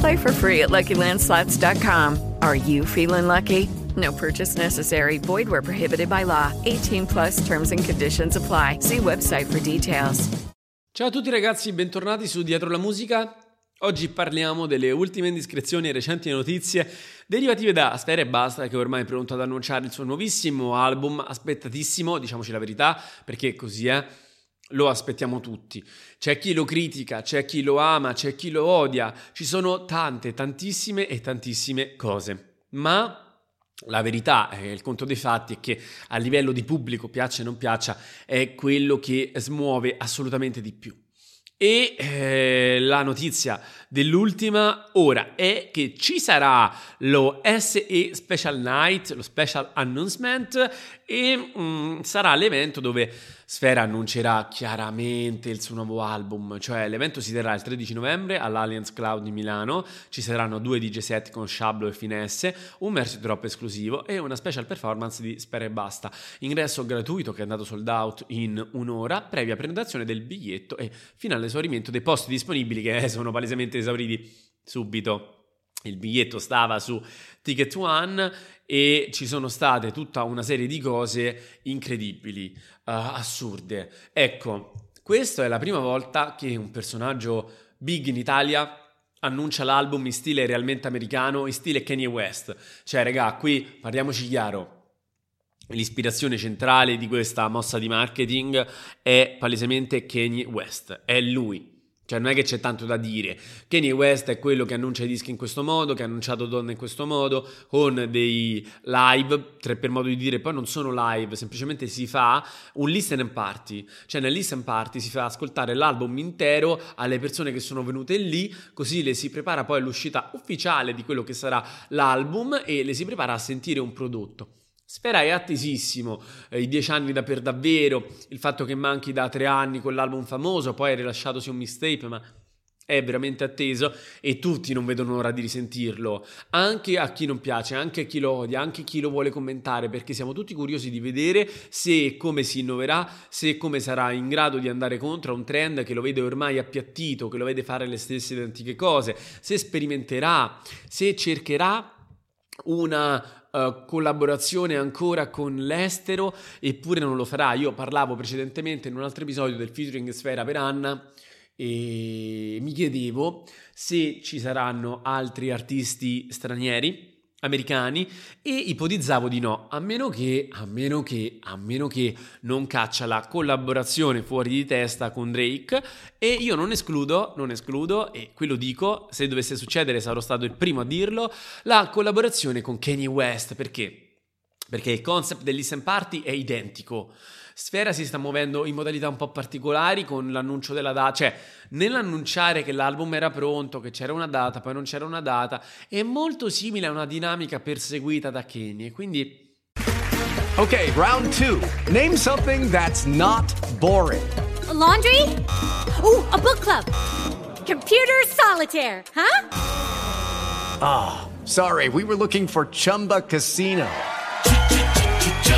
Play for free at LuckyLandSlots.com. Are you feeling lucky? No purchase necessary. Void where prohibited by law. 18 plus terms and conditions apply. See website for details. Ciao a tutti ragazzi, bentornati su Dietro la Musica. Oggi parliamo delle ultime indiscrezioni e recenti notizie derivative da Sfera e Basta, che ormai è pronto ad annunciare il suo nuovissimo album, aspettatissimo, diciamoci la verità, perché così è. Lo aspettiamo tutti. C'è chi lo critica, c'è chi lo ama, c'è chi lo odia. Ci sono tante, tantissime e tantissime cose. Ma la verità, eh, il conto dei fatti è che a livello di pubblico, piaccia o non piaccia, è quello che smuove assolutamente di più. E eh, la notizia dell'ultima ora è che ci sarà lo SE Special Night, lo Special Announcement, e mm, sarà l'evento dove Sfera annuncerà chiaramente il suo nuovo album, cioè l'evento si terrà il 13 novembre all'Allianz Cloud di Milano, ci saranno due DJ set con Shablo e Finesse, un Mercy Drop esclusivo e una special performance di Sfera e Basta. Ingresso gratuito che è andato sold out in un'ora, previa prenotazione del biglietto e fino all'esaurimento dei posti disponibili che sono palesemente esauriti subito. Il biglietto stava su Ticket One e ci sono state tutta una serie di cose incredibili, uh, assurde. Ecco, questa è la prima volta che un personaggio big in Italia annuncia l'album in stile realmente americano, in stile Kanye West. Cioè, raga, qui parliamoci chiaro. L'ispirazione centrale di questa mossa di marketing è palesemente Kanye West, è lui. Cioè non è che c'è tanto da dire. Kanye West è quello che annuncia i dischi in questo modo, che ha annunciato donne in questo modo, con dei live, tre per modo di dire, poi non sono live, semplicemente si fa un listen and party. Cioè nel listen party si fa ascoltare l'album intero alle persone che sono venute lì, così le si prepara poi all'uscita ufficiale di quello che sarà l'album e le si prepara a sentire un prodotto. Sfera è attesissimo, eh, i dieci anni da per davvero, il fatto che manchi da tre anni con l'album famoso, poi ha rilasciatosi un mixtape, ma è veramente atteso e tutti non vedono l'ora di risentirlo, anche a chi non piace, anche a chi lo odia, anche a chi lo vuole commentare, perché siamo tutti curiosi di vedere se e come si innoverà, se e come sarà in grado di andare contro a un trend che lo vede ormai appiattito, che lo vede fare le stesse identiche cose, se sperimenterà, se cercherà una Uh, collaborazione ancora con l'estero, eppure non lo farà. Io parlavo precedentemente in un altro episodio del featuring Sfera per Anna e mi chiedevo se ci saranno altri artisti stranieri americani e ipotizzavo di no, a meno che, a meno che, a meno che non caccia la collaborazione fuori di testa con Drake e io non escludo, non escludo, e qui lo dico, se dovesse succedere sarò stato il primo a dirlo, la collaborazione con Kanye West, perché? Perché il concept del listen party è identico. Sfera si sta muovendo in modalità un po' particolari con l'annuncio della data, cioè nell'annunciare che l'album era pronto, che c'era una data, poi non c'era una data, è molto simile a una dinamica perseguita da Kanye, quindi Ok, round 2. Name something that's not boring. A laundry? Ooh, a book club. Computer solitaire, huh? Ah, oh, sorry, we were looking for Chumba Casino.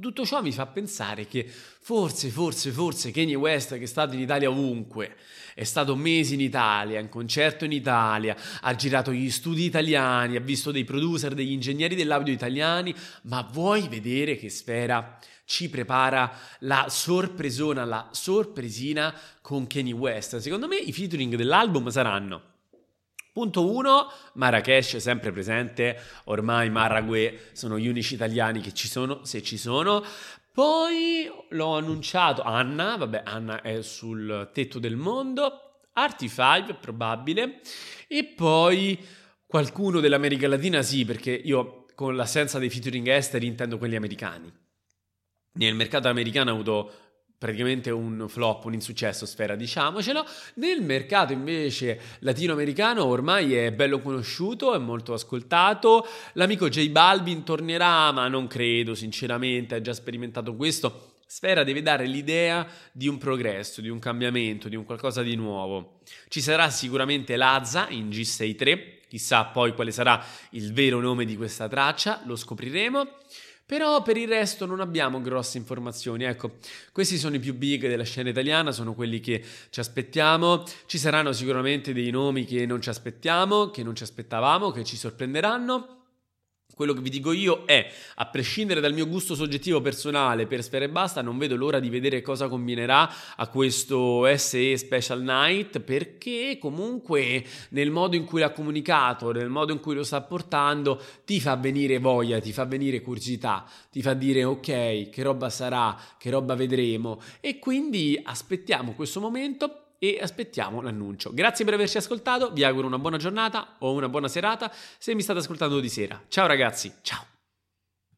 Tutto ciò mi fa pensare che forse, forse, forse Kanye West, che è stato in Italia ovunque, è stato mesi in Italia, in concerto in Italia, ha girato gli studi italiani, ha visto dei producer, degli ingegneri dell'audio italiani, ma vuoi vedere che Sfera ci prepara la sorpresona, la sorpresina con Kanye West? Secondo me i featuring dell'album saranno Punto 1, Marrakesh sempre presente, ormai Marrague sono gli unici italiani che ci sono, se ci sono. Poi l'ho annunciato, Anna, vabbè Anna è sul tetto del mondo, Arti5 probabile, e poi qualcuno dell'America Latina sì, perché io con l'assenza dei featuring esteri intendo quelli americani. Nel mercato americano ho avuto praticamente un flop, un insuccesso, sfera, diciamocelo. Nel mercato invece latinoamericano ormai è bello conosciuto, è molto ascoltato. L'amico J Balvin tornerà, ma non credo, sinceramente, ha già sperimentato questo. Sfera deve dare l'idea di un progresso, di un cambiamento, di un qualcosa di nuovo. Ci sarà sicuramente Lazza in G63, chissà poi quale sarà il vero nome di questa traccia, lo scopriremo. Però per il resto non abbiamo grosse informazioni. Ecco, questi sono i più big della scena italiana, sono quelli che ci aspettiamo. Ci saranno sicuramente dei nomi che non ci aspettiamo, che non ci aspettavamo, che ci sorprenderanno. Quello che vi dico io è, a prescindere dal mio gusto soggettivo personale per Sfera e Basta, non vedo l'ora di vedere cosa combinerà a questo SE Special Night, perché comunque nel modo in cui l'ha comunicato, nel modo in cui lo sta portando, ti fa venire voglia, ti fa venire curiosità, ti fa dire ok, che roba sarà, che roba vedremo. E quindi aspettiamo questo momento e aspettiamo l'annuncio. Grazie per averci ascoltato, vi auguro una buona giornata o una buona serata se mi state ascoltando di sera. Ciao ragazzi, ciao!